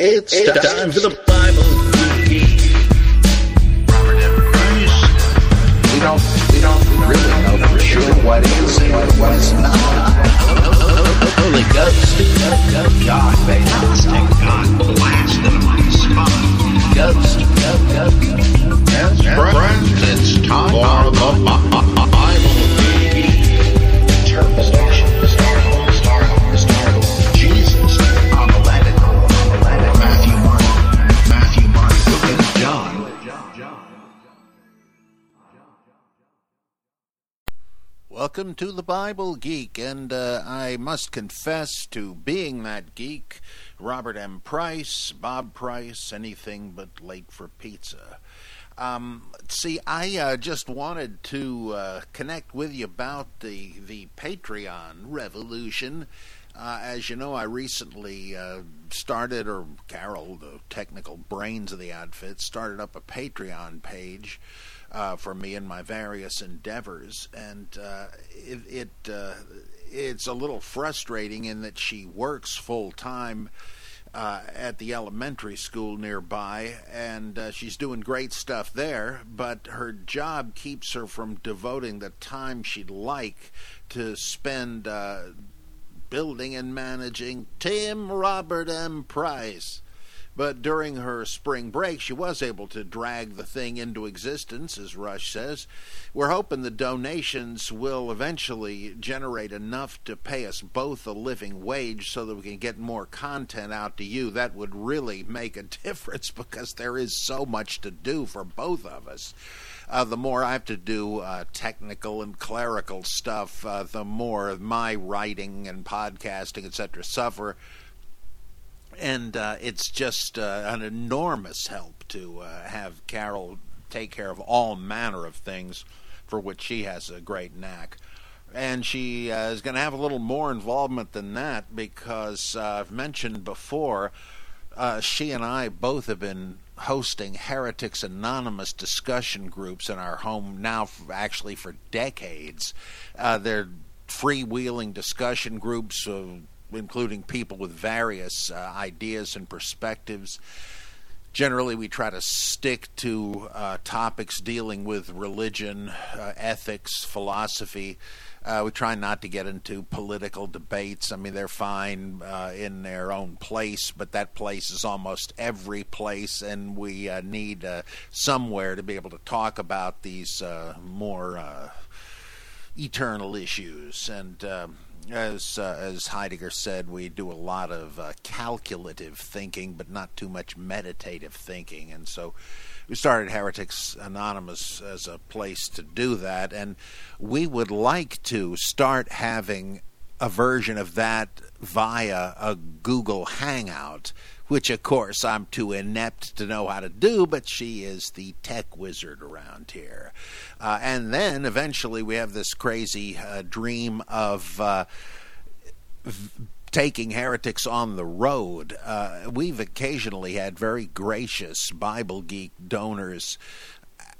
It's, time for the Bible. We don't, we don't really know for sure what is and what is not. Holy Ghost. God, baby. God blast them on the spot. Ghost. Yes, friends, it's time for the Bible. Interpretation. Welcome to the Bible Geek, and uh, I must confess to being that geek. Robert M. Price, Bob Price, anything but late for pizza. Um, see, I uh, just wanted to uh, connect with you about the the Patreon revolution. Uh, as you know, I recently uh, started, or Carol, the technical brains of the outfit, started up a Patreon page uh, for me and my various endeavors, and uh, it, it uh, it's a little frustrating in that she works full time uh, at the elementary school nearby, and uh, she's doing great stuff there. But her job keeps her from devoting the time she'd like to spend uh, building and managing Tim Robert M. Price. But during her spring break, she was able to drag the thing into existence, as Rush says. We're hoping the donations will eventually generate enough to pay us both a living wage so that we can get more content out to you. That would really make a difference because there is so much to do for both of us. Uh, the more I have to do uh, technical and clerical stuff, uh, the more my writing and podcasting, etc., suffer and uh, it's just uh, an enormous help to uh, have Carol take care of all manner of things for which she has a great knack. And she uh, is going to have a little more involvement than that because uh, I've mentioned before, she and I both have been hosting Heretics Anonymous discussion groups in our home now, for, actually for decades. they're freewheeling discussion groups of including people with various uh, ideas and perspectives. Generally, we try to stick to uh, topics dealing with religion, uh, ethics, philosophy. Uh, we try not to get into political debates. I mean, they're fine uh, in their own place, but that place is almost every place, and we uh, need somewhere to be able to talk about these more eternal issues. And um, as uh, as Heidegger said, we do a lot of uh, calculative thinking, but not too much meditative thinking, and so we started Heretics Anonymous as a place to do that, and we would like to start having a version of that via a Google Hangout, which of course I'm too inept to know how to do, but she is the tech wizard around here. Uh, and then eventually we have this crazy uh, dream of. Uh, v- taking heretics on the road. Uh, we've occasionally had very gracious Bible geek donors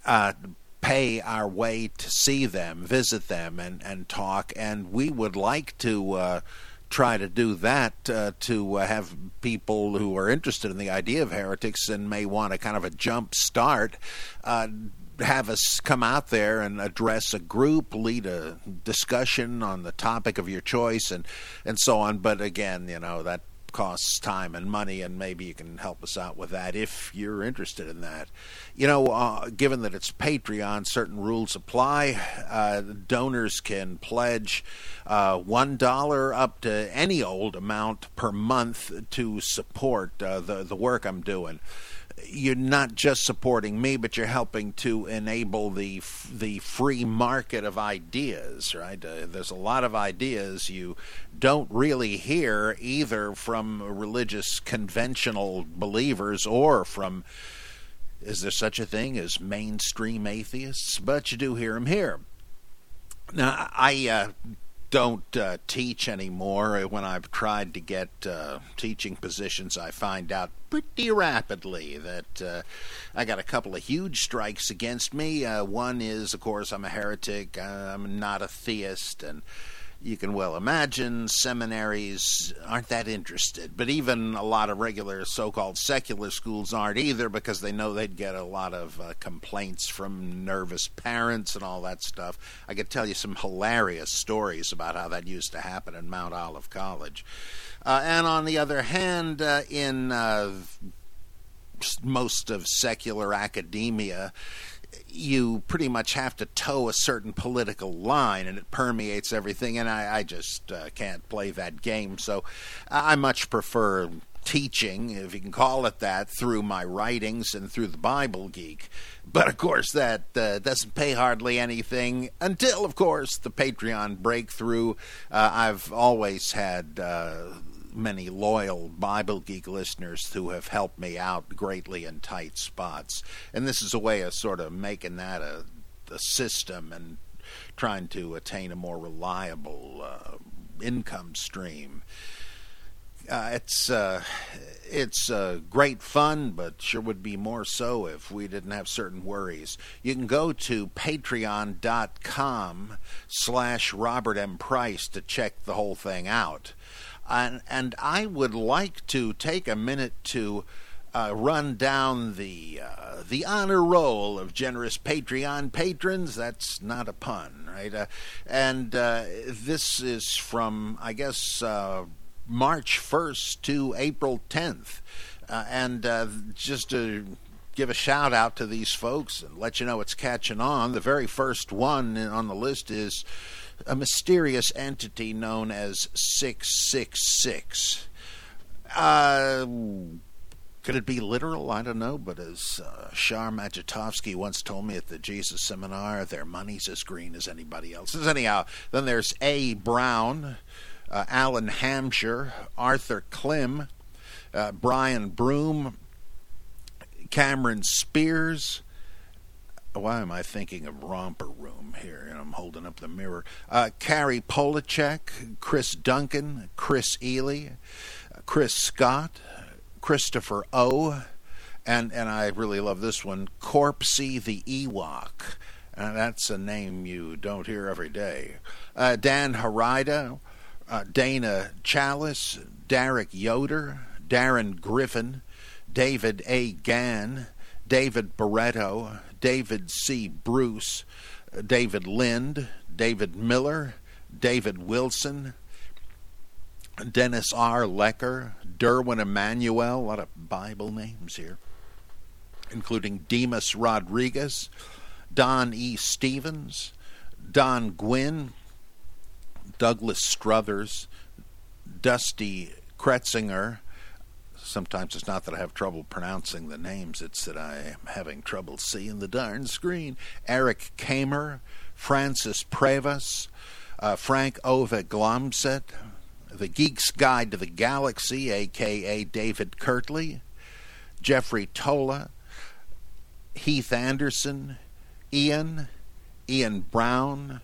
uh, pay our way to see them, visit them, and, and talk. And we would like to uh, try to do that uh, to uh, have people who are interested in the idea of heretics and may want a kind of a jump start uh, have us come out there and address a group, lead a discussion on the topic of your choice, and and so on. But again, you know that costs time and money, and maybe you can help us out with that if you're interested in that. You know, uh, given that it's Patreon, certain rules apply. Uh, donors can pledge uh, one dollar up to any old amount per month to support uh, the the work I'm doing you're not just supporting me, but you're helping to enable the the free market of ideas. Right? Uh, there's a lot of ideas you don't really hear either from religious conventional believers or from is there such a thing as mainstream atheists? But you do hear them here. Now, I uh, don't uh, teach anymore. When I've tried to get uh, teaching positions, I find out pretty rapidly that uh, I got a couple of huge strikes against me. Uh, one is, of course, I'm a heretic, I'm not a theist, and you can well imagine seminaries aren't that interested. But even a lot of regular so called secular schools aren't either because they know they'd get a lot of uh, complaints from nervous parents and all that stuff. I could tell you some hilarious stories about how that used to happen in Mount Olive College. Uh, and on the other hand, uh, in uh, most of secular academia, you pretty much have to toe a certain political line and it permeates everything and i, I just uh, can't play that game. So i much prefer teaching if you can call it that through my writings and through the bible geek. But of course that uh, doesn't pay hardly anything until of course the patreon breakthrough. Uh, i've always had uh, many loyal Bible Geek listeners who have helped me out greatly in tight spots. And this is a way of sort of making that a, a system and trying to attain a more reliable uh, income stream. Uh, it's uh, it's uh, great fun, but sure would be more so if we didn't have certain worries. You can go to patreon.com slash Robert M. Price to check the whole thing out. And, and I would like to take a minute to uh, run down the uh, the honor roll of generous Patreon patrons. That's not a pun, right? Uh, and uh, this is from, I guess, uh, March 1st to April 10th. Uh, and just to give a shout out to these folks and let you know it's catching on, the very first one on the list is a mysterious entity known as 666. Uh, could it be literal? I don't know. But as uh, Shar Majetovsky once told me at the Jesus Seminar, their money's as green as anybody else's. Anyhow, then there's A. Brown, uh, Alan Hampshire, Arthur Klim, uh, Brian Broom, Cameron Spears, why am I thinking of Romper Room here? And I'm holding up the mirror. Uh, Carrie Polachek, Chris Duncan, Chris Ely, Chris Scott, Christopher O, and and I really love this one, Corpsey the Ewok. Uh, that's a name you don't hear every day. Uh, Dan Harida, uh, Dana Chalice, Derek Yoder, Darren Griffin, David A. Gann, David Barreto, David C. Bruce, David Lind, David Miller, David Wilson, Dennis R. Lecker, Derwin Emanuel, a lot of Bible names here, including Demas Rodriguez, Don E. Stevens, Don Gwynn, Douglas Struthers, Dusty Kretzinger, sometimes it's not that I have trouble pronouncing the names, it's that I am having trouble seeing the darn screen. Eric Kamer, Francis Prevas, uh, Frank Ove Glomset, The Geek's Guide to the Galaxy, aka David Kirtley, Jeffrey Tola, Heath Anderson, Ian, Ian Brown,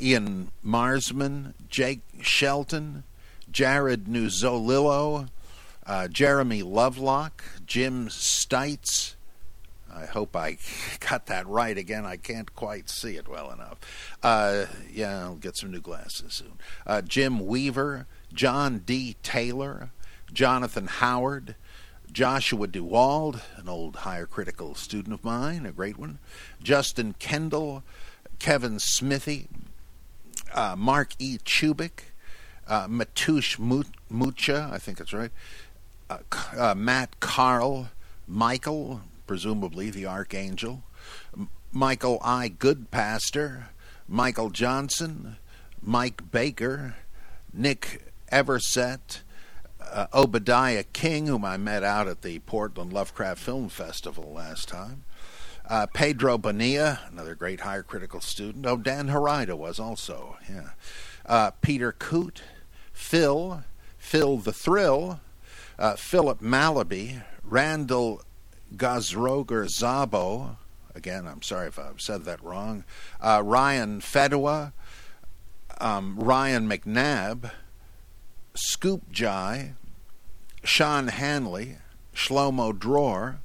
Ian Marsman, Jake Shelton, Jared Nuzolillo, uh, Jeremy Lovelock, Jim Stites. I hope I got that right again. I can't quite see it well enough. Uh, yeah, I'll get some new glasses soon. Uh, Jim Weaver, John D. Taylor, Jonathan Howard, Joshua DeWald, an old higher critical student of mine, a great one, Justin Kendall, Kevin Smithy, uh, Mark E. Chubik, uh, Matush Mucha, I think that's right, uh, uh, Matt Carl, Michael, presumably the Archangel, Michael I. Goodpaster, Michael Johnson, Mike Baker, Nick Eversett, uh, Obadiah King, whom I met out at the Portland Lovecraft Film Festival last time, uh, Pedro Bonilla, another great higher critical student. Oh, Dan Harida was also, yeah. Uh, Peter Coote, Phil, Phil the Thrill, uh, Philip Malaby, Randall Gazroger Zabo, again, I'm sorry if I've said that wrong, uh, Ryan Fedwa, um, Ryan McNabb, Scoop Jai, Sean Hanley, Shlomo Dror,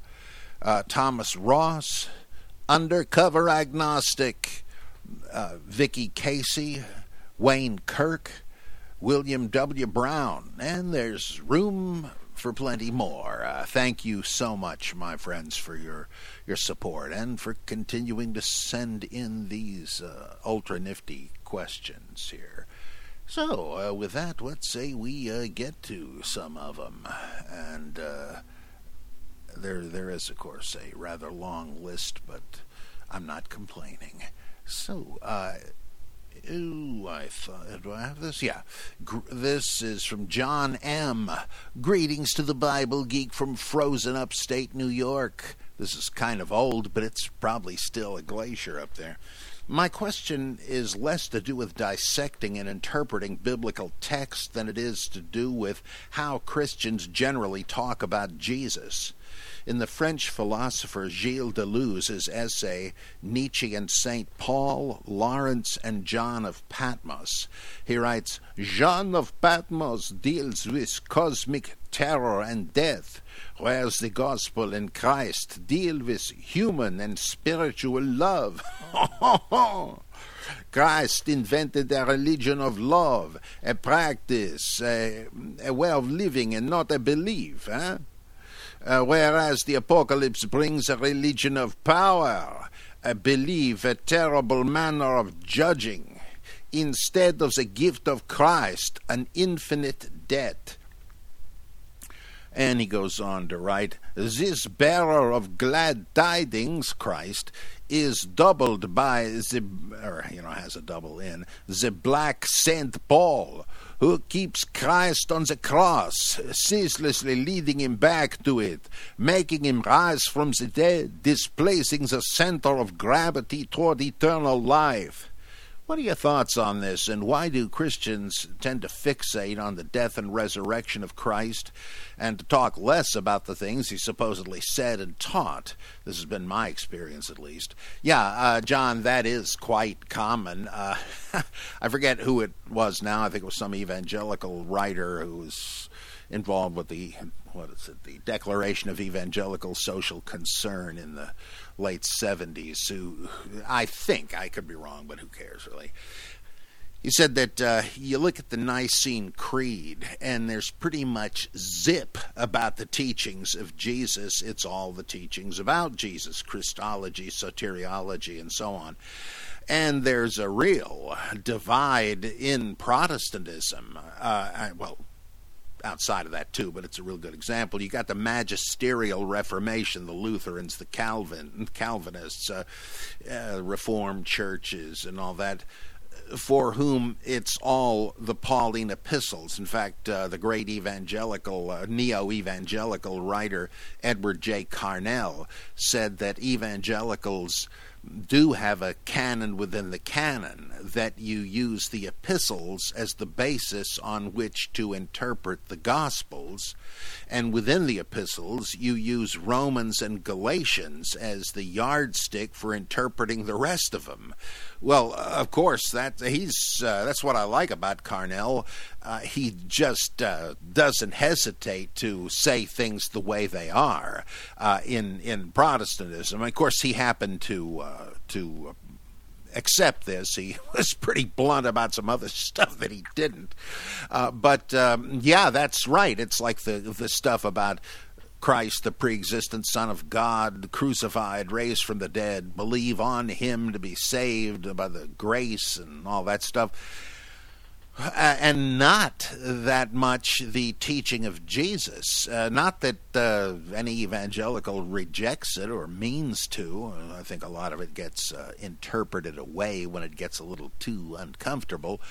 uh, Thomas Ross, Undercover Agnostic, uh, Vicky Casey, Wayne Kirk, William W. Brown, and there's room for plenty more. Uh, thank you so much, my friends, for your your support and for continuing to send in these uh, ultra nifty questions here. So, uh, with that, let's say we uh, get to some of them, and uh, there there is, of course, a rather long list, but I'm not complaining. So, uh, Ooh, I thought, do I have this? Yeah. Gr- this is from John M. Greetings to the Bible Geek from frozen upstate New York. This is kind of old, but it's probably still a glacier up there. My question is less to do with dissecting and interpreting biblical text than it is to do with how Christians generally talk about Jesus. In the French philosopher Gilles Deleuze's essay, Nietzsche and St. Paul, Lawrence and John of Patmos, he writes John of Patmos deals with cosmic terror and death, whereas the gospel and Christ deal with human and spiritual love. Christ invented a religion of love, a practice, a, a way of living, and not a belief. Eh? Uh, whereas the apocalypse brings a religion of power, a belief, a terrible manner of judging, instead of the gift of Christ, an infinite debt. And he goes on to write, This bearer of glad tidings, Christ, is doubled by the, or, you know, has a double in, the black Saint Paul, who keeps Christ on the cross, ceaselessly leading him back to it, making him rise from the dead, displacing the center of gravity toward eternal life. What are your thoughts on this, and why do Christians tend to fixate on the death and resurrection of Christ and to talk less about the things he supposedly said and taught? This has been my experience, at least. Yeah, uh, John, that is quite common. Uh, I forget who it was now. I think it was some evangelical writer who was involved with the what is it, the Declaration of Evangelical Social Concern in the late 70s, who I think, I could be wrong, but who cares really? He said that uh, you look at the Nicene Creed, and there's pretty much zip about the teachings of Jesus. It's all the teachings about Jesus Christology, soteriology, and so on. And there's a real divide in Protestantism. Uh, well, outside of that too, but it's a real good example. You got the magisterial Reformation, the Lutherans, the Calvin Calvinists, uh, uh, Reformed churches, and all that. For whom it's all the Pauline epistles. In fact, uh, the great evangelical, uh, neo evangelical writer Edward J. Carnell said that evangelicals do have a canon within the canon, that you use the epistles as the basis on which to interpret the Gospels, and within the epistles you use Romans and Galatians as the yardstick for interpreting the rest of them. Well, of course, that he's uh, that's what I like about Carnell. Uh, he just uh, doesn't hesitate to say things the way they are uh, in in Protestantism. Of course, he happened to uh, to accept this. He was pretty blunt about some other stuff that he didn't. Uh, but um, yeah, that's right. It's like the the stuff about Christ, the pre-existent Son of God, crucified, raised from the dead. Believe on Him to be saved by the grace and all that stuff uh, and not that much the teaching of Jesus. Uh, not that uh, any evangelical rejects it or means to. I think a lot of it gets uh, interpreted away when it gets a little too uncomfortable.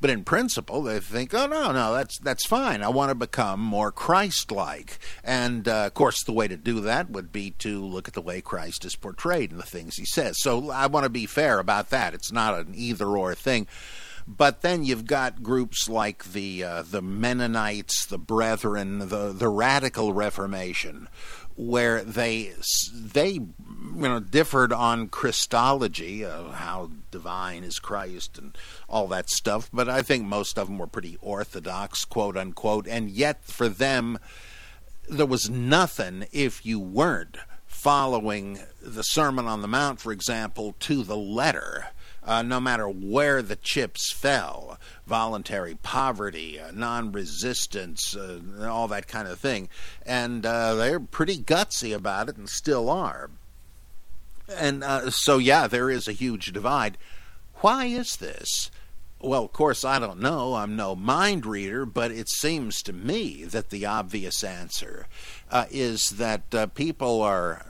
But in principle, they think, "Oh no, no, that's that's fine. I want to become more Christ-like." And uh, of course, the way to do that would be to look at the way Christ is portrayed and the things He says. So I want to be fair about that. It's not an either-or thing. But then you've got groups like the uh, the Mennonites, the Brethren, the the Radical Reformation, where they they you know differed on Christology, uh, how divine is Christ, and all that stuff. But I think most of them were pretty orthodox, quote unquote. And yet, for them, there was nothing if you weren't following the Sermon on the Mount, for example, to the letter. Uh, no matter where the chips fell, voluntary poverty, uh, non resistance, uh, all that kind of thing. And uh, they're pretty gutsy about it and still are. And uh, so, yeah, there is a huge divide. Why is this? Well, of course, I don't know. I'm no mind reader, but it seems to me that the obvious answer uh, is that uh, people are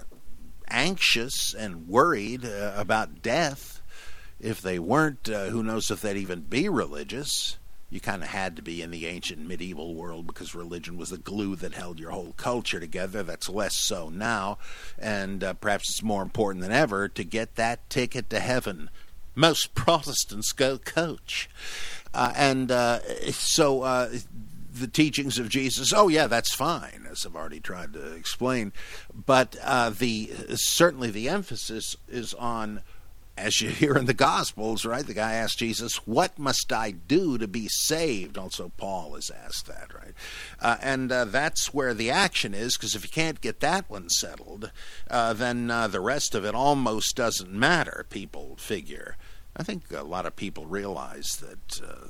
anxious and worried uh, about death. If they weren't, uh, who knows if they'd even be religious? You kind of had to be in the ancient medieval world because religion was the glue that held your whole culture together. That's less so now, and uh, perhaps it's more important than ever to get that ticket to heaven. Most Protestants go coach. Uh, and uh, so uh, the teachings of Jesus. Oh yeah, that's fine, as I've already tried to explain. But uh, the certainly the emphasis is on, as you hear in the Gospels, right? The guy asked Jesus, "What must I do to be saved?" Also, Paul has asked that, right? Uh, and uh, that's where the action is, because if you can't get that one settled, uh, then uh, the rest of it almost doesn't matter. People figure. I think a lot of people realize that uh,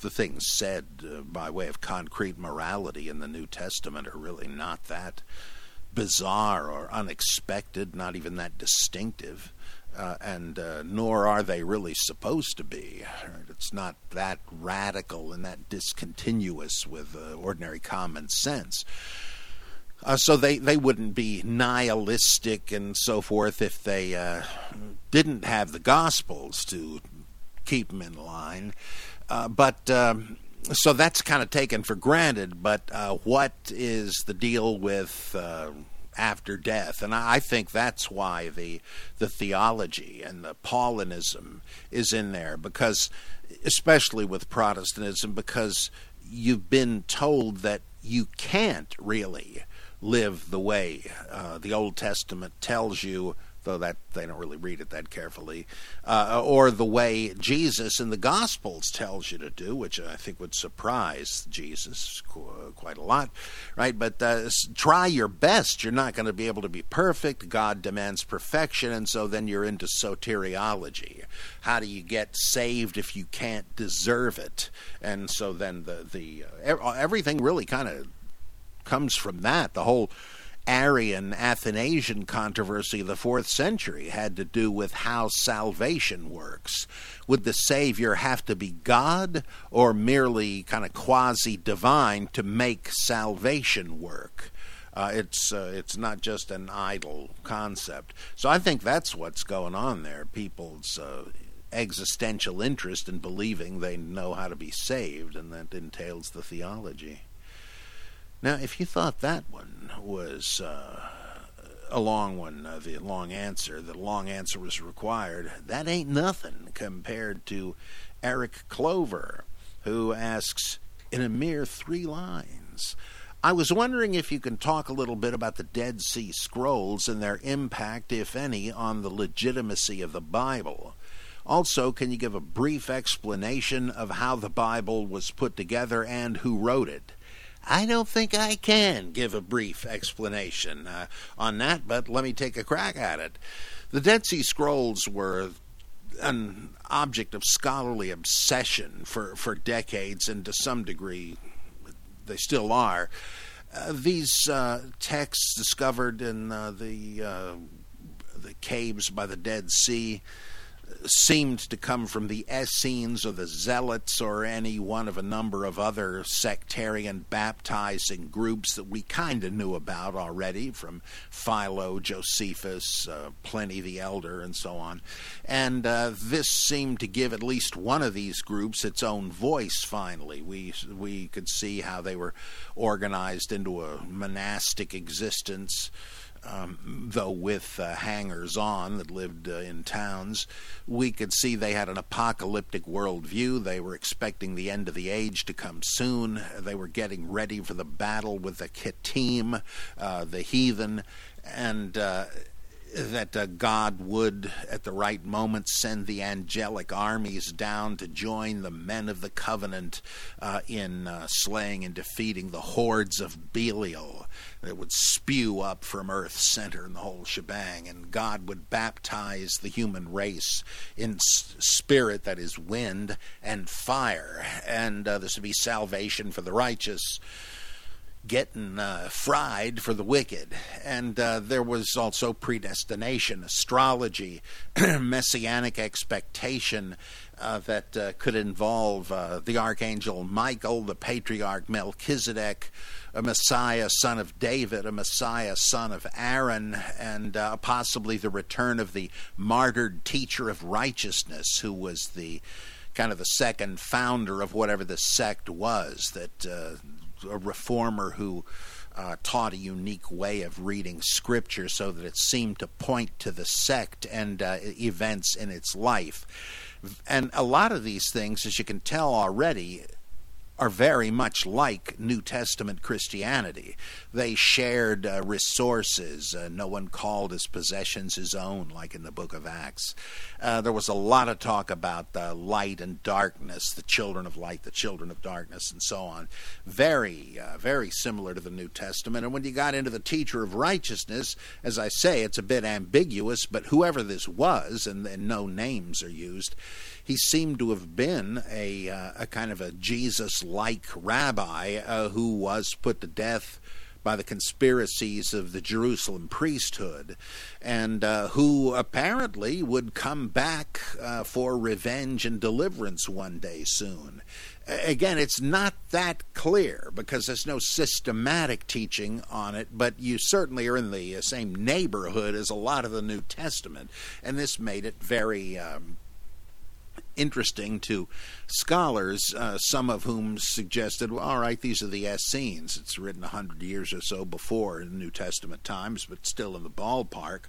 the things said uh, by way of concrete morality in the New Testament are really not that bizarre or unexpected, not even that distinctive. Uh, and uh, nor are they really supposed to be. It's not that radical and that discontinuous with uh, ordinary common sense. Uh, so they, they wouldn't be nihilistic and so forth if they uh, didn't have the Gospels to keep them in line. Uh, but um, so that's kind of taken for granted. But what is the deal with after death? And I, think that's why the the theology and the Paulinism is in there because, especially with Protestantism, because you've been told that you can't really live the way uh, the Old Testament tells you though that they don't really read it that carefully, uh, or the way Jesus in the Gospels tells you to do, which I think would surprise Jesus quite a lot, right? But uh, try your best. You're not going to be able to be perfect. God demands perfection, and so then you're into soteriology. How do you get saved if you can't deserve it? And so then the the uh, everything really kind of comes from that. The whole Arian Athanasian controversy of the fourth century had to do with how salvation works. Would the Savior have to be God or merely kind of quasi divine to make salvation work? Uh, it's uh, it's not just an idle concept. So I think that's what's going on there. People's uh, existential interest in believing they know how to be saved, and that entails the theology. Now, if you thought that one was uh, a long one, uh, the long answer, the long answer was required, that ain't nothing compared to Eric Clover, who asks in a mere three lines. I was wondering if you can talk a little bit about the Dead Sea Scrolls and their impact, if any, on the legitimacy of the Bible. Also, can you give a brief explanation of how the Bible was put together and who wrote it? I don't think I can give a brief explanation uh, on that, but let me take a crack at it. The Dead Sea Scrolls were an object of scholarly obsession for, for decades, and to some degree, they still are. Uh, these uh, texts discovered in uh, the uh, the caves by the Dead Sea seemed to come from the Essenes or the Zealots or any one of a number of other sectarian baptizing groups that we kind of knew about already from Philo, Josephus, uh, Pliny the Elder, and so on. And uh, this seemed to give at least one of these groups its own voice finally. We, we could see how they were organized into a monastic existence Um, though with uh, hangers on that lived uh, in towns, we could see they had an apocalyptic worldview. They were expecting the end of the age to come soon. They were getting ready for the battle with the Kittim, uh, the heathen, and uh, that uh, God would, at the right moment, send the angelic armies down to join the men of the covenant uh, in uh, slaying and defeating the hordes of Belial that would spew up from Earth's center and the whole shebang. And God would baptize the human race in spirit, that is, wind and fire. And uh, this would be salvation for the righteous getting uh, fried for the wicked. And uh, there was also predestination, astrology, messianic expectation uh, that uh, could involve uh, the archangel Michael, the patriarch Melchizedek, a Messiah, son of David, a Messiah, son of Aaron, and uh, possibly the return of the martyred teacher of righteousness, who was the kind of the second founder of whatever the sect was that a reformer who uh, taught a unique way of reading scripture so that it seemed to point to the sect and uh, events in its life. And a lot of these things, as you can tell already, are very much like New Testament Christianity. They shared uh, resources. Uh, no one called his possessions his own, like in the book of Acts. Uh, there was a lot of talk about light and darkness, the children of light, the children of darkness, and so on. Very, uh, very similar to the New Testament. And when you got into the teacher of righteousness, as I say, it's a bit ambiguous, but whoever this was, and, and no names are used, he seemed to have been a, uh, a kind of a Jesus like rabbi uh, who was put to death by the conspiracies of the Jerusalem priesthood, and uh, who apparently would come back uh, for revenge and deliverance one day soon. Again, it's not that clear because there's no systematic teaching on it, but you certainly are in the same neighborhood as a lot of the New Testament, and this made it very um, interesting to scholars, uh, some of whom suggested, well, all right, these are the Essenes. It's written a hundred years or so before in New Testament times, but still in the ballpark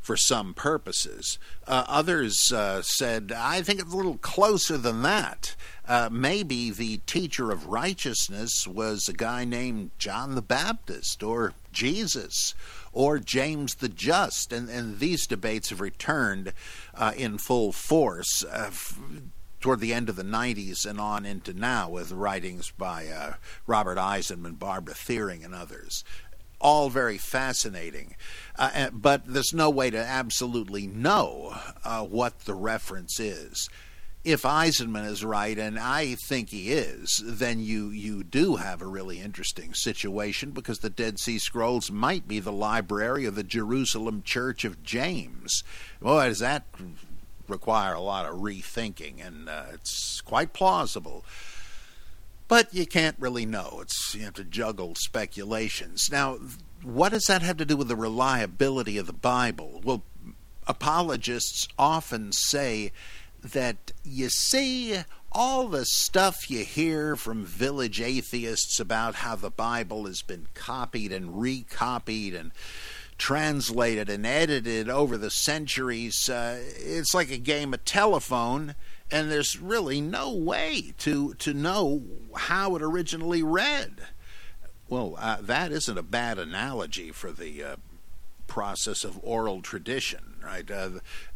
for some purposes. Uh, others uh, said, I think it's a little closer than that. Uh, maybe the teacher of righteousness was a guy named John the Baptist or Jesus or James the Just. And, and these debates have returned uh, in full force. Uh, f- toward the end of the 90s and on into now with writings by uh, Robert Eisenman, Barbara Thiering, and others. All very fascinating. Uh, but there's no way to absolutely know uh, what the reference is if Eisenman is right, and I think he is, then you you do have a really interesting situation because the Dead Sea Scrolls might be the library of the Jerusalem Church of James. Boy, does that require a lot of rethinking, and uh, it's quite plausible. But you can't really know. It's you have to juggle speculations. Now, what does that have to do with the reliability of the Bible? Well, apologists often say that you see all the stuff you hear from village atheists about how the Bible has been copied and recopied and translated and edited over the centuries. Uh, it's like a game of telephone, and there's really no way to to know how it originally read. Well, uh, that isn't a bad analogy for the uh, process of oral tradition, right? Uh,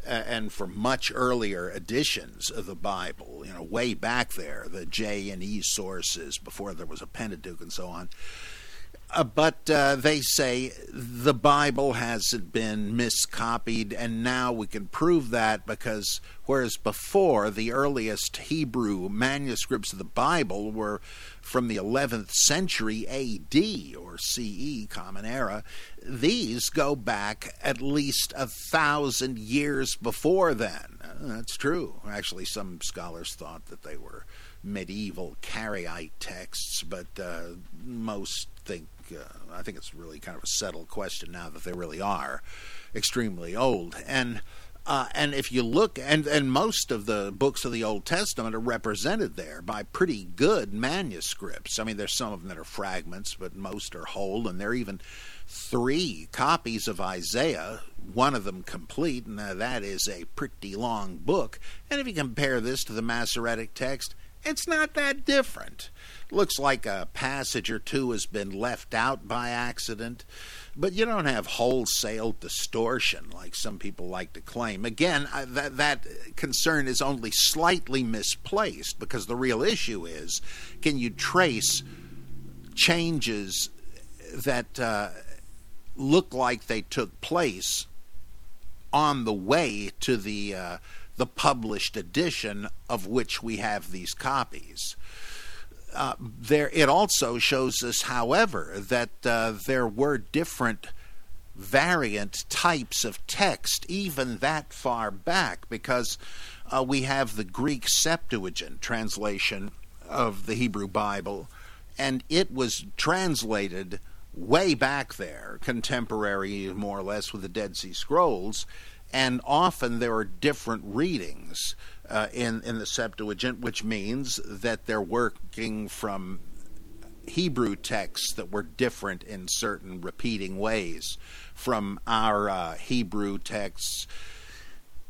and for much earlier editions of the Bible, you know, way back there, the J and E sources before there was a Pentateuch and so on. Uh, but uh, they say the Bible hasn't been miscopied, and now we can prove that because whereas before the earliest Hebrew manuscripts of the Bible were from the 11th century AD or CE, Common Era, these go back at least a thousand years before then. Uh, that's true. Actually, some scholars thought that they were medieval Karaite texts, but uh, most think, uh, I think it's really kind of a settled question now that they really are extremely old. And Uh, and if you look, and, and most of the books of the Old Testament are represented there by pretty good manuscripts. I mean, there's some of them that are fragments, but most are whole, and there are even three copies of Isaiah, one of them complete, and that is a pretty long book. And if you compare this to the Masoretic text, it's not that different. Looks like a passage or two has been left out by accident, but you don't have wholesale distortion like some people like to claim. Again, that, that concern is only slightly misplaced because the real issue is can you trace changes that uh, look like they took place on the way to the uh, the published edition of which we have these copies. Uh, there, it also shows us, however, that uh, there were different variant types of text, even that far back, because uh, we have the Greek Septuagint translation of the Hebrew Bible, and it was translated way back there, contemporary more or less with the Dead Sea Scrolls, and often there are different readings uh, in in the Septuagint, which means that they're working from Hebrew texts that were different in certain repeating ways from our uh, Hebrew texts.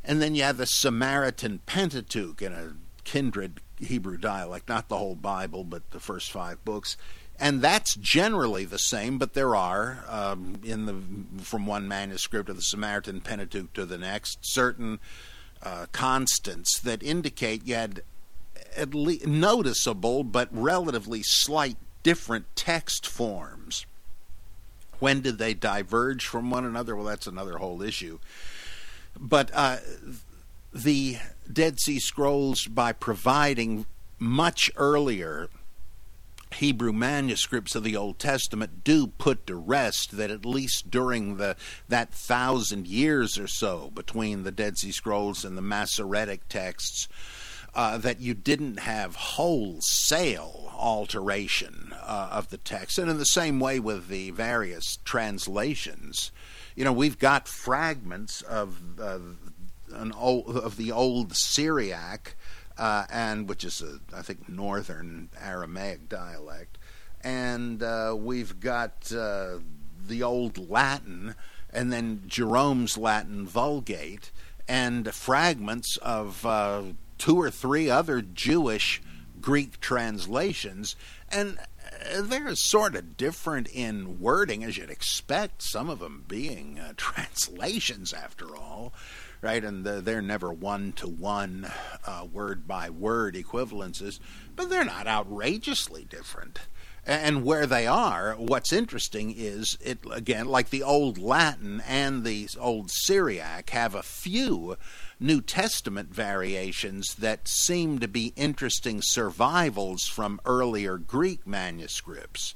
And then you have the Samaritan Pentateuch in a kindred Hebrew dialect, not the whole Bible, but the first five books and that's generally the same. But there are um, in the from one manuscript of the Samaritan Pentateuch to the next certain uh, constants that indicate you had at least noticeable but relatively slight different text forms. When did they diverge from one another? Well, that's another whole issue. But uh, the Dead Sea Scrolls, by providing much earlier Hebrew manuscripts of the Old Testament do put to rest that at least during the that thousand years or so between the Dead Sea Scrolls and the Masoretic texts, uh, that you didn't have wholesale alteration uh, of the text, and in the same way with the various translations, you know, we've got fragments of uh, an old, of the old Syriac uh, and which is a, I think northern Aramaic dialect, and uh, we've got uh, the old Latin, and then Jerome's Latin Vulgate, and fragments of uh, two or three other Jewish Greek translations, and uh, they're sort of different in wording as you'd expect. Some of them being uh, translations, after all right? And the, they're never one to one, word by word equivalences, but they're not outrageously different. And where they are, what's interesting is it again, like the old Latin and the old Syriac, have a few New Testament variations that seem to be interesting survivals from earlier Greek manuscripts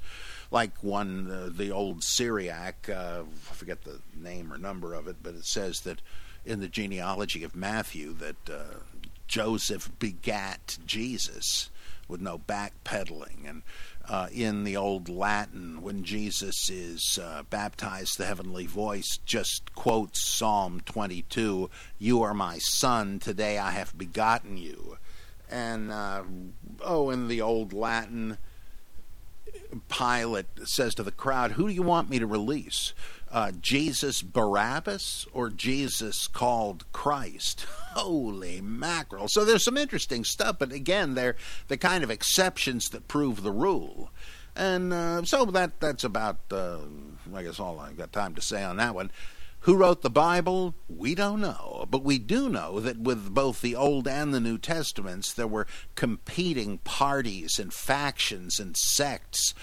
like one, uh, the old Syriac, uh, I forget the name or number of it, but it says that in the genealogy of Matthew that uh, Joseph begat Jesus with no backpedaling. And uh, in the old Latin, when Jesus is uh, baptized, the heavenly voice just quotes Psalm 22 You are my son, today I have begotten you. And, uh, oh, in the old Latin, Pilate says to the crowd, Who do you want me to release? Uh, Jesus Barabbas or Jesus called Christ. Holy mackerel. So there's some interesting stuff, but again, they're the kind of exceptions that prove the rule. And uh, so that that's about, uh, I guess, all I've got time to say on that one. Who wrote the Bible? We don't know. But we do know that with both the Old and the New Testaments, there were competing parties and factions and sects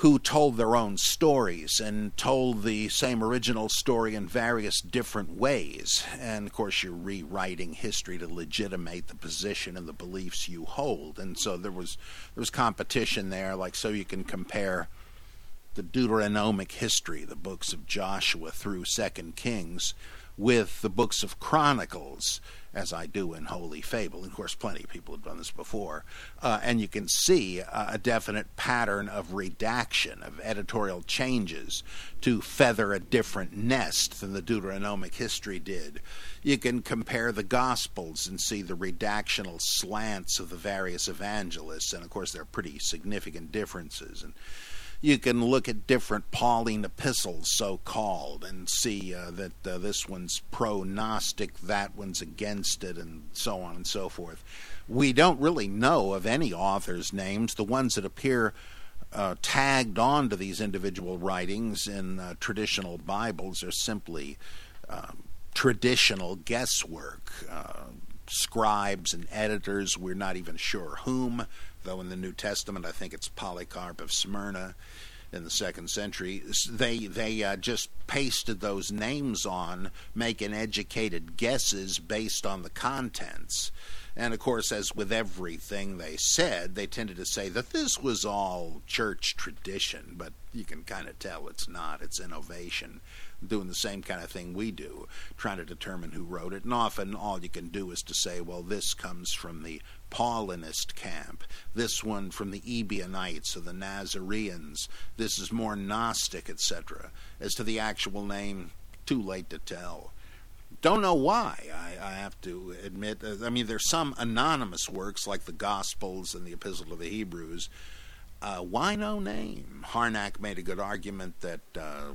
who told their own stories and told the same original story in various different ways. And of course, you're rewriting history to legitimate the position and the beliefs you hold. And so there was there was competition there, like so you can compare the Deuteronomic history, the books of Joshua through Second Kings, with the books of Chronicles, as I do in Holy Fable. Of course, plenty of people have done this before. Uh, and you can see a definite pattern of redaction, of editorial changes to feather a different nest than the Deuteronomic history did. You can compare the Gospels and see the redactional slants of the various evangelists, and of course, there are pretty significant differences. And you can look at different Pauline epistles, so called, and see uh, that uh, this one's pro Gnostic, that one's against it, and so on and so forth. We don't really know of any authors' names. The ones that appear uh, tagged on to these individual writings in uh, traditional Bibles are simply um, traditional guesswork. Uh, scribes and editors, we're not even sure whom though in the New Testament, I think it's Polycarp of Smyrna in the second century. They they uh, just pasted those names on, making educated guesses based on the contents. And of course, as with everything they said, they tended to say that this was all church tradition, but you can kind of tell it's not. It's innovation doing the same kind of thing we do, trying to determine who wrote it. And often all you can do is to say, well, this comes from the Paulinist camp, this one from the Ebionites or the Nazareans, this is more Gnostic, etc. As to the actual name, too late to tell. Don't know why, I, I, have to admit. I mean, there's some anonymous works like the Gospels and the Epistle of the Hebrews. Uh, why no name? Harnack made a good argument that uh,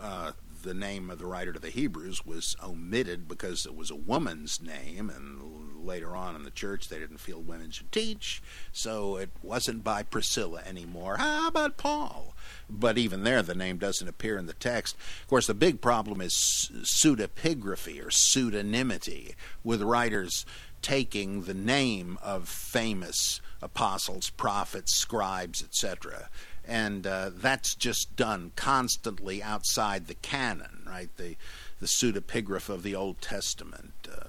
uh, the name of the writer to the Hebrews was omitted because it was a woman's name, and later on in the church they didn't feel women should teach, so it wasn't by Priscilla anymore. How about Paul? But even there, the name doesn't appear in the text. Of course, the big problem is pseudepigraphy or pseudonymity, with writers taking the name of famous apostles, prophets, scribes, etc and uh, that's just done constantly outside the canon, right? The the pseudepigrapha of the Old Testament, uh,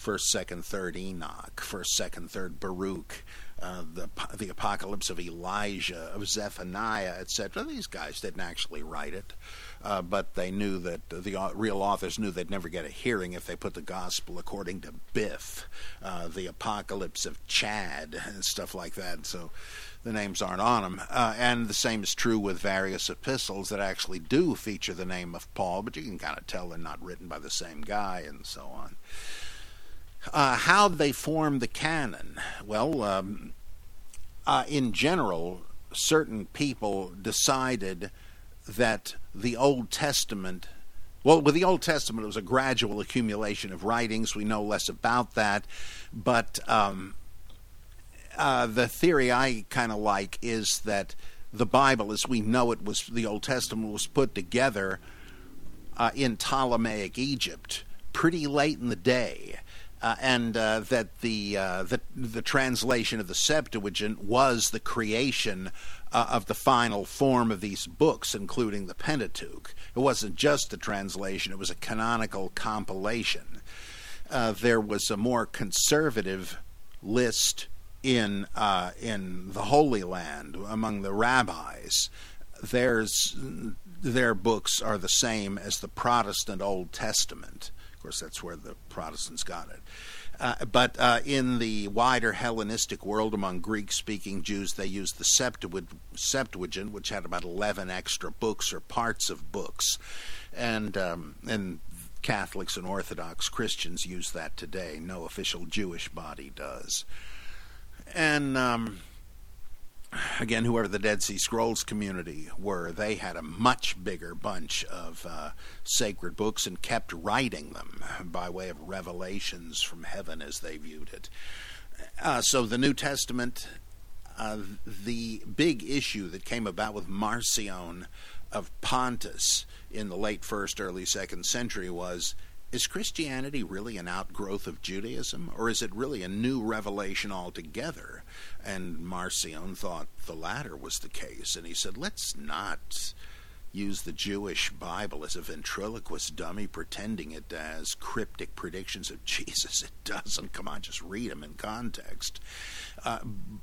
first, second, third Enoch, first, second, third Baruch, uh, the the apocalypse of Elijah, of Zephaniah, etc. These guys didn't actually write it, uh, but they knew that the real authors knew they'd never get a hearing if they put the gospel according to Biff, uh, the apocalypse of Chad, and stuff like that. So the names aren't on them. Uh, and the same is true with various epistles that actually do feature the name of Paul, but you can kind of tell they're not written by the same guy and so on. Uh, how they form the canon? Well, um, uh, in general, certain people decided that the Old Testament well, with the Old Testament, it was a gradual accumulation of writings. We know less about that. But um, uh, the theory I kind of like is that the Bible, as we know it, was the Old Testament was put together uh, in Ptolemaic Egypt pretty late in the day. Uh, and uh, that the, uh, the the translation of the Septuagint was the creation uh, of the final form of these books, including the Pentateuch. It wasn't just a translation; it was a canonical compilation. Uh, there was a more conservative list in uh, in the Holy Land among the rabbis, there's their books are the same as the Protestant Old Testament. Of course, that's where the Protestants got it. Uh, but uh, in the wider Hellenistic world, among Greek speaking Jews, they used the Septuagint, which had about 11 extra books or parts of books. And, um, and Catholics and Orthodox Christians use that today. No official Jewish body does. And um, again, whoever the Dead Sea Scrolls community were, they had a much bigger bunch of uh, sacred books and kept writing them by way of revelations from heaven as they viewed it. Uh, so the New Testament, uh, the big issue that came about with Marcion of Pontus in the late first, early second century was is Christianity really an outgrowth of Judaism, or is it really a new revelation altogether? And Marcion thought the latter was the case, and he said, let's not use the Jewish Bible as a ventriloquist dummy, pretending it has cryptic predictions of Jesus. It doesn't. Come on, just read them in context. Uh,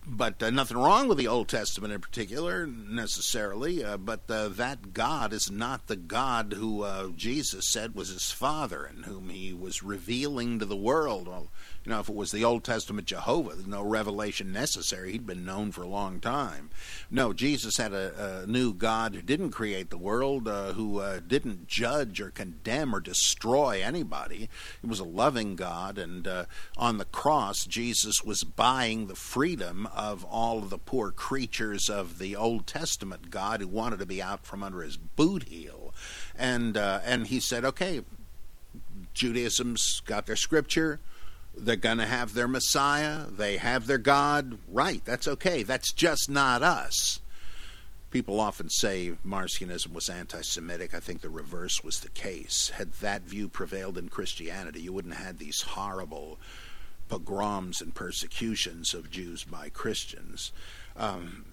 but uh, nothing wrong with the Old Testament in particular, necessarily. Uh, but uh, that God is not the God who uh, Jesus said was his Father and whom he was revealing to the world. Well, you know, if it was the Old Testament Jehovah, there's no revelation necessary. He'd been known for a long time. No, Jesus had a, a new God who didn't create the world, who didn't judge or condemn or destroy anybody. He was a loving God, and on the cross, Jesus was buying the freedom of all of the poor creatures of the Old Testament God who wanted to be out from under his boot heel. And, uh, and he said, okay, Judaism's got their scripture they're going to have their Messiah. They have their God. Right, that's okay. That's just not us. People often say Marcionism was anti Semitic. I think the reverse was the case. Had that view prevailed in Christianity, you wouldn't have had these horrible pogroms and persecutions of Jews by Christians. Um,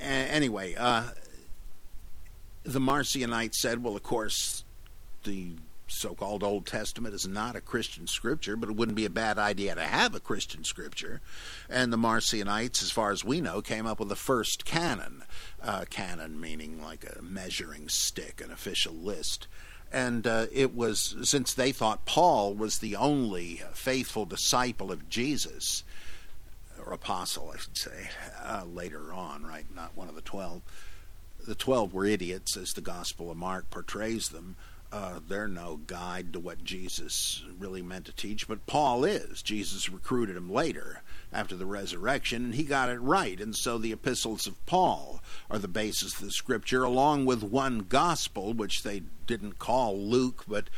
anyway, uh, the Marcionites said, well, of course, the so called Old Testament is not a Christian scripture, but it wouldn't be a bad idea to have a Christian scripture. And the Marcionites, as far as we know, came up with the first canon. Uh, canon meaning like a measuring stick, an official list. And uh, it was, since they thought Paul was the only faithful disciple of Jesus, or apostle, I should say, uh, later on, right? Not one of the twelve. The twelve were idiots, as the Gospel of Mark portrays them uh, they're no guide to what Jesus really meant to teach, but Paul is. Jesus recruited him later after the resurrection, and he got it right. And so the epistles of Paul are the basis of the scripture, along with one gospel, which they didn't call Luke, but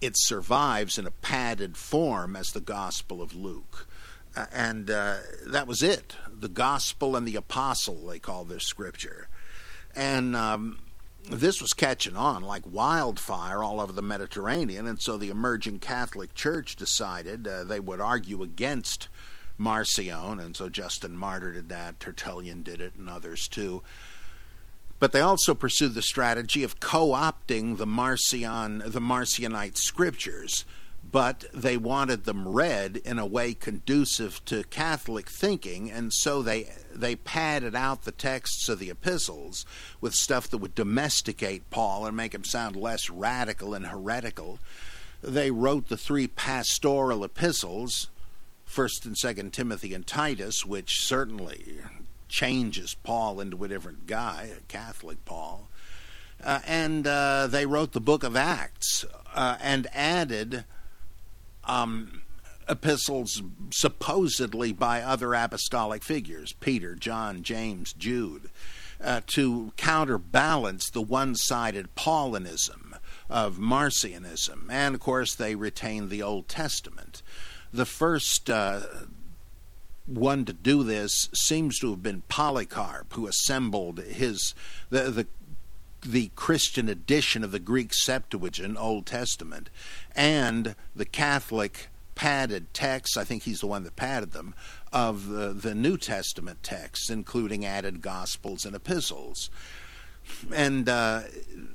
it survives in a padded form as the Gospel of Luke. And uh, that was it. The Gospel and the Apostle, they call this scripture. And. Um, this was catching on like wildfire all over the Mediterranean, and so the emerging Catholic Church decided uh, they would argue against Marcion, and so Justin Martyr did that, Tertullian did it, and others too. But they also pursued the strategy of co-opting the Marcion, the Marcionite scriptures but they wanted them read in a way conducive to Catholic thinking, and so they they padded out the texts of the epistles with stuff that would domesticate Paul and make him sound less radical and heretical. They wrote the three pastoral epistles, First and Second Timothy and Titus, which certainly changes Paul into a different guy, a Catholic Paul. Uh, and uh, they wrote the book of Acts uh, and added um, epistles supposedly by other apostolic figures Peter, John, James, Jude uh, to counterbalance the one sided Paulinism of Marcionism. And of course, they retained the Old Testament. The first uh, one to do this seems to have been Polycarp, who assembled his the, the the Christian edition of the Greek Septuagint, Old Testament, and the Catholic padded texts, I think he's the one that padded them, of the, the New Testament texts, including added Gospels and epistles. And uh,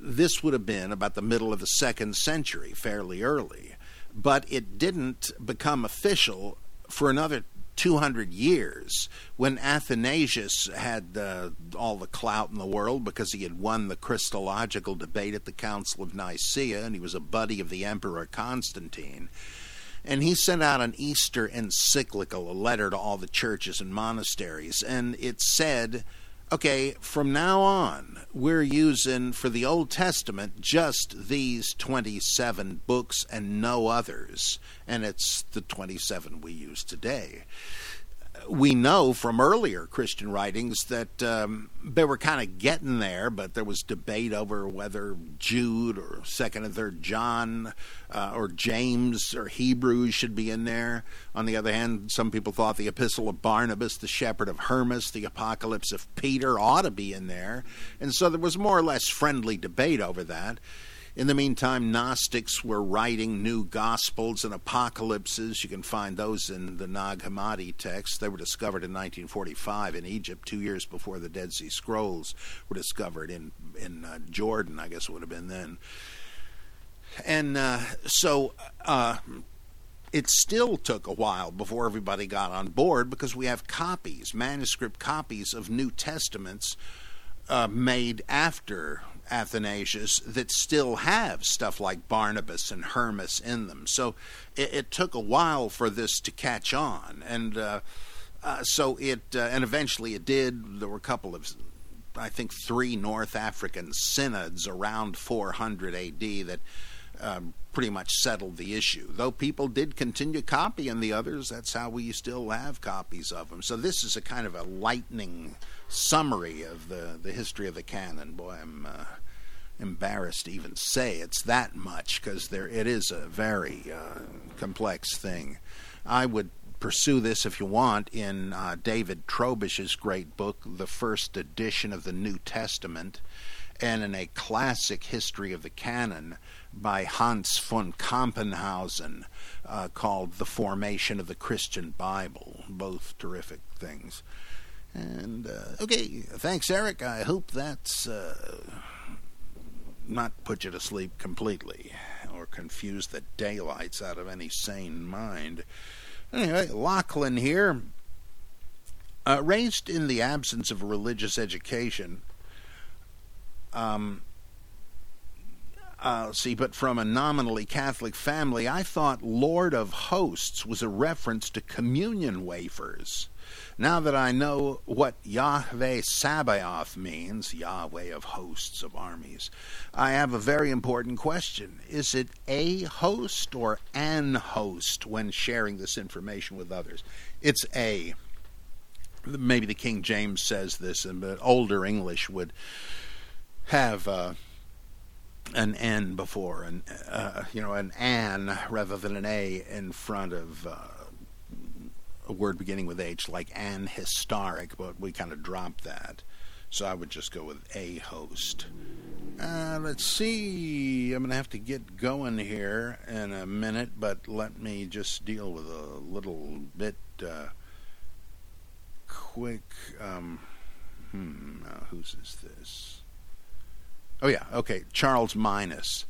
this would have been about the middle of the second century, fairly early. But it didn't become official for another 200 years when Athanasius had uh, all the clout in the world because he had won the Christological debate at the Council of Nicaea and he was a buddy of the Emperor Constantine. And he sent out an Easter encyclical, a letter to all the churches and monasteries, and it said okay, from now on, we're using for the Old Testament just these 27 books and no others. And it's the 27 we use today we know from earlier Christian writings that um, they were kind of getting there, but there was debate over whether Jude or Second and Third John uh, or James or Hebrews should be in there. On the other hand, some people thought the Epistle of Barnabas, the Shepherd of Hermas, the Apocalypse of Peter ought to be in there, and so there was more or less friendly debate over that. In the meantime, Gnostics were writing new Gospels and Apocalypses. You can find those in the Nag Hammadi text. They were discovered in 1945 in Egypt, two years before the Dead Sea Scrolls were discovered in in uh, Jordan. I guess it would have been then. And uh, so uh, it still took a while before everybody got on board because we have copies, manuscript copies of New Testaments uh, made after Athanasius that still have stuff like Barnabas and Hermas in them. So it, it took a while for this to catch on, and uh, uh, so it uh, and eventually it did. There were a couple of. I think three North African synods around 400 AD that um, pretty much settled the issue. Though people did continue copying the others, that's how we still have copies of them. So this is a kind of a lightning summary of the, the history of the canon. Boy, I'm uh, embarrassed to even say it's that much because there it is a very uh, complex thing. I would pursue this if you want in uh, David Trobisch's great book, The First Edition of the New Testament, and in a classic history of the canon by Hans von Campenhausen uh, called The Formation of the Christian Bible. Both terrific things. And uh, okay, thanks, Eric. I hope that's uh, not put you to sleep completely or confused the daylights out of any sane mind. Anyway, Lachlan here. Uh, raised in the absence of religious education, um, uh, see, but from a nominally Catholic family, I thought Lord of Hosts was a reference to communion wafers. Now that I know what Yahweh Sabaoth means, Yahweh of hosts of armies, I have a very important question. Is it a host or an host when sharing this information with others? It's a. Maybe the King James says this, but older English would have. Uh, an N before, an uh, you know, an an rather than an A in front of uh, a word beginning with H, like an historic, but we kind of dropped that. So I would just go with a host. Uh, let's see. I'm going to have to get going here in a minute, but let me just deal with a little bit uh, quick. Um, hmm, uh, whose is this? Oh, yeah, okay. Charles Minus.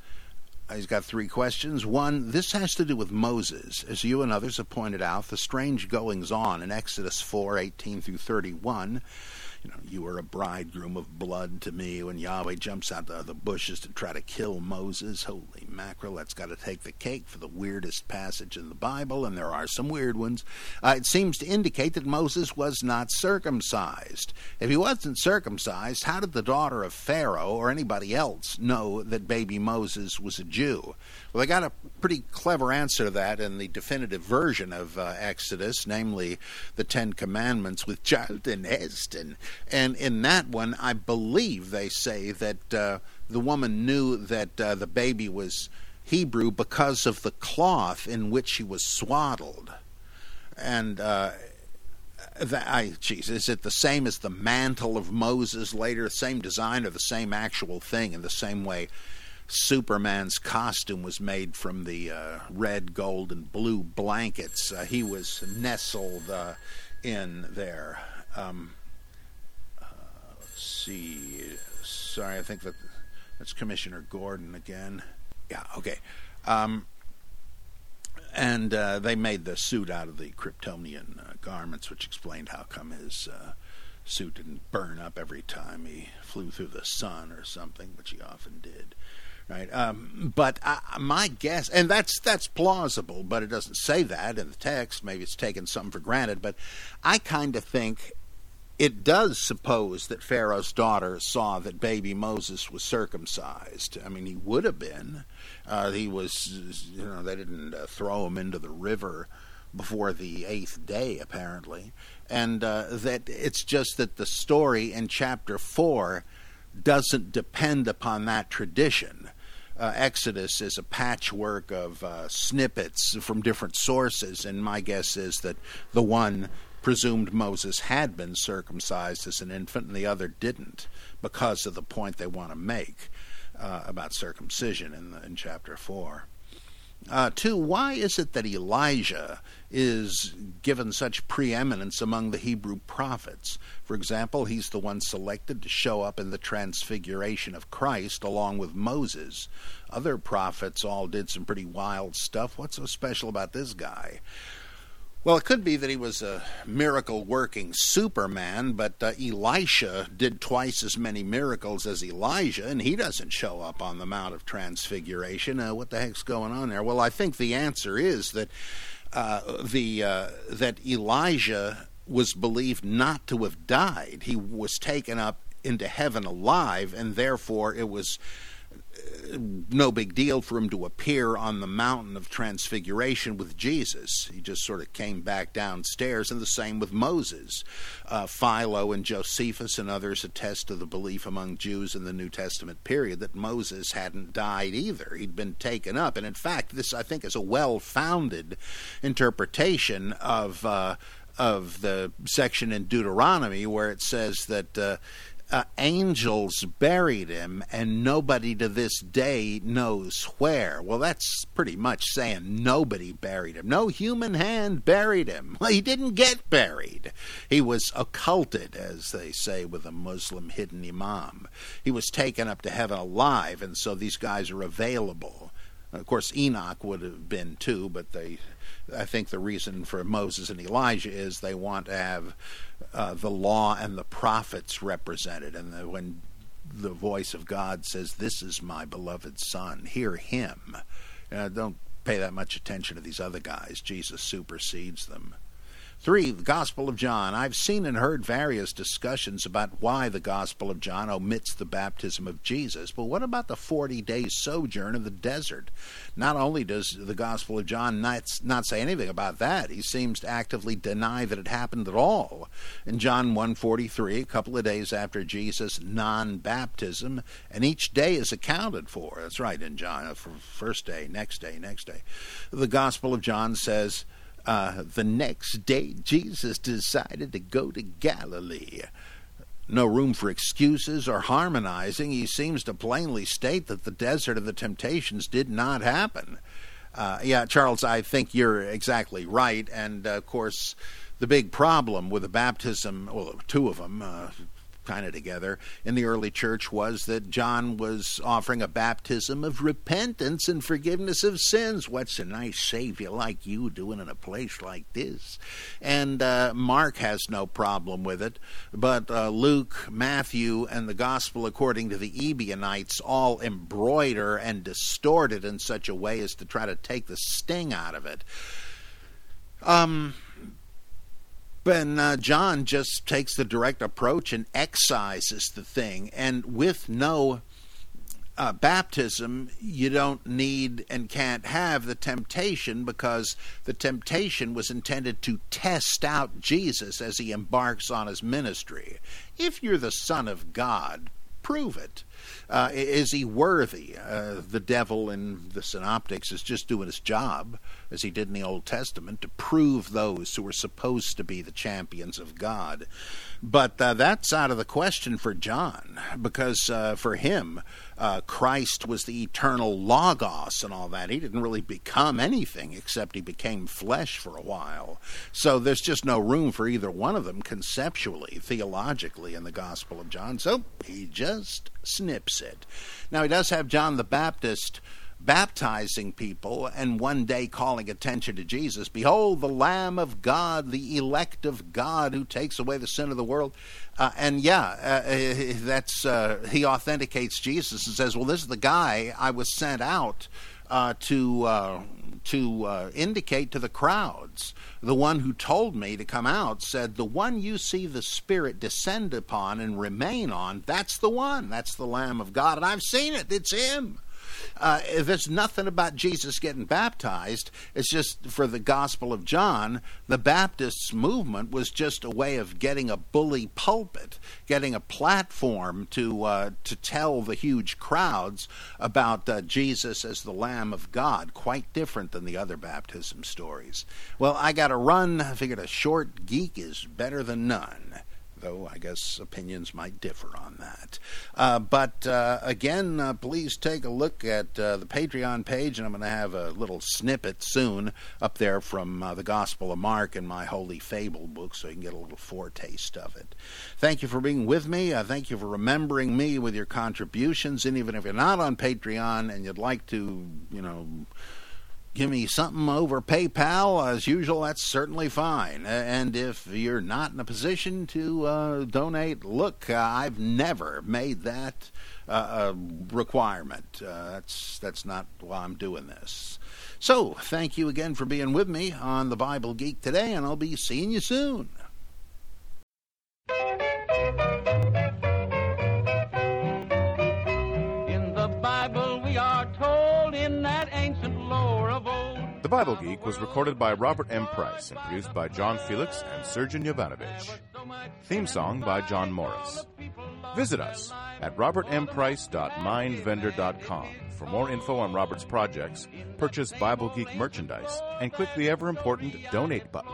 He's got three questions. One, this has to do with Moses. As you and others have pointed out, the strange goings on in Exodus 4 18 through 31 you know, you were a bridegroom of blood to me when Yahweh jumps out of the bushes to try to kill Moses. Holy mackerel, that's got to take the cake for the weirdest passage in the Bible, and there are some weird ones. Uh, it seems to indicate that Moses was not circumcised. If he wasn't circumcised, how did the daughter of Pharaoh or anybody else know that baby Moses was a Jew? Well, they got a pretty clever answer to that in the definitive version of uh, Exodus, namely the Ten Commandments with Charlton Heston. And in that one, I believe they say that uh, the woman knew that uh, the baby was Hebrew because of the cloth in which he was swaddled. And uh, that, I, geez, is it the same as the mantle of Moses later? Same design or the same actual thing in the same way? Superman's costume was made from the uh, red, gold, and blue blankets. Uh, he was nestled uh, in there. Um, uh, let's see. Sorry, I think that that's Commissioner Gordon again. Yeah, okay. Um, and uh, they made the suit out of the Kryptonian uh, garments, which explained how come his suit didn't burn up every time he flew through the sun or something, which he often did right? Um, but I, my guess, and that's that's plausible, but it doesn't say that in the text. Maybe it's taken something for granted, but I kind of think it does suppose that Pharaoh's daughter saw that baby Moses was circumcised. I mean, he would have been. Uh, he was, you know, they didn't uh, throw him into the river before the eighth day, apparently. And uh, that it's just that the story in chapter four doesn't depend upon that tradition uh, Exodus is a patchwork of uh, snippets from different sources, and my guess is that the one presumed Moses had been circumcised as an infant and the other didn't because of the point they want to make. uh, about circumcision in, the, in chapter 4. Uh, two, why is it that Elijah is given such preeminence among the Hebrew prophets? For example, he's the one selected to show up in the transfiguration of Christ along with Moses. Other prophets all did some pretty wild stuff. What's so special about this guy? Well, it could be that he was a miracle working Superman, but uh, Elisha did twice as many miracles as Elijah, and he doesn't show up on the Mount of Transfiguration. Uh, what the heck's going on there? Well, I think the answer is that uh, the uh, that Elijah was believed not to have died. He was taken up into heaven alive, and therefore it was no big deal for him to appear on the mountain of transfiguration with Jesus. He just sort of came back downstairs, and the same with Moses. Uh, Philo and Josephus and others attest to the belief among Jews in the New Testament period that Moses hadn't died either. He'd been taken up. And in fact, this, I think, is a well founded interpretation of. Uh, of the section in Deuteronomy where it says that uh, uh, angels buried him, and nobody to this day knows where. Well, that's pretty much saying nobody buried him. No human hand buried him. Well, he didn't get buried. He was occulted, as they say with a Muslim hidden imam. He was taken up to heaven alive, and so these guys are available. Of course, Enoch would have been too, but they I think the reason for Moses and Elijah is they want to have uh, the law and the prophets represented. And the, when the voice of God says, This is my beloved Son, hear him. Uh, don't pay that much attention to these other guys. Jesus supersedes them. Three, the Gospel of John. I've seen and heard various discussions about why the Gospel of John omits the baptism of Jesus. But what about the 40 day sojourn in the desert? Not only does the Gospel of John not, not say anything about that, he seems to actively deny that it happened at all. In John 1:43, a couple of days after Jesus' non-baptism, and each day is accounted for. That's right in John, uh, first day, next day, next day. The Gospel of John says, uh, the next day, Jesus decided to go to Galilee. No room for excuses or harmonizing. He seems to plainly state that the desert of the temptations did not happen. Uh, yeah, Charles, I think you're exactly right. And uh, of course, the big problem with the baptism, well, two of them, uh, kind of together in the early church was that John was offering a baptism of repentance and forgiveness of sins. What's a nice Savior like you doing in a place like this? And uh, Mark has no problem with it, but uh, Luke, Matthew, and the Gospel according to the Ebionites all embroider and distort it in such a way as to try to take the sting out of it. Um, and uh, John just takes the direct approach and excises the thing. And with no uh, baptism, you don't need and can't have the temptation because the temptation was intended to test out Jesus as he embarks on his ministry. If you're the Son of God, prove it. Uh, is he worthy? Uh, the devil in the synoptics is just doing his job, as he did in the Old Testament, to prove those who were supposed to be the champions of God. But uh, that's out of the question for John, because uh, for him, uh, Christ was the eternal Logos and all that. He didn't really become anything except he became flesh for a while. So there's just no room for either one of them conceptually, theologically, in the Gospel of John. So he just snips it. Now, he does have John the Baptist baptizing people and one day calling attention to Jesus. Behold, the Lamb of God, the elect of God who takes away the sin of the world. Uh, and yeah, uh, that's uh, he authenticates Jesus and says, "Well, this is the guy I was sent out uh, to uh, to uh, indicate to the crowds." The one who told me to come out said, The one you see the Spirit descend upon and remain on, that's the one. That's the Lamb of God. And I've seen it. It's Him. Uh, there's nothing about Jesus getting baptized. It's just for the Gospel of John, the Baptists movement was just a way of getting a bully pulpit, getting a platform to uh, to tell the huge crowds about uh, Jesus as the Lamb of God. Quite different than the other baptism stories. Well, I got to run. I figured a short geek is better than none. Though I guess opinions might differ on that. Uh, but uh, again, uh, please take a look at uh, the Patreon page, and I'm going to have a little snippet soon up there from uh, the Gospel of Mark and my Holy Fable book, so you can get a little foretaste of it. Thank you for being with me. Uh, thank you for remembering me with your contributions, and even if you're not on Patreon and you'd like to, you know give me something over PayPal, as usual, that's certainly fine. And if you're not in a position to uh, donate, look, uh, I've never made that uh, requirement. Uh, that's that's not why I'm doing this. So, thank you again for being with me on the Bible Geek today, and I'll be seeing you soon. The Bible Geek was recorded by Robert M. Price and produced by John Felix and Sergeant Jovanovich. Theme song by John Morris. Visit us at robertmprice.mindvendor.com for more info on Robert's projects, purchase Bible Geek merchandise, and click the ever important donate button.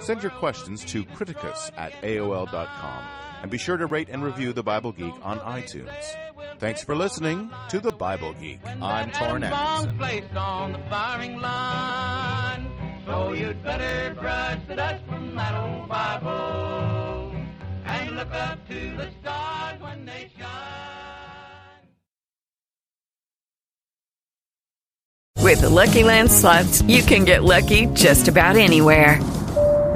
Send your questions to criticus at AOL.com and be sure to rate and review the Bible Geek on iTunes. Thanks for listening to the Bible Geek. I'm Torrin Bombs Anderson. placed on the firing line. So you'd better brush the dust from that old Bible and look up to the stars when they shine. With the Lucky Land slots, you can get lucky just about anywhere.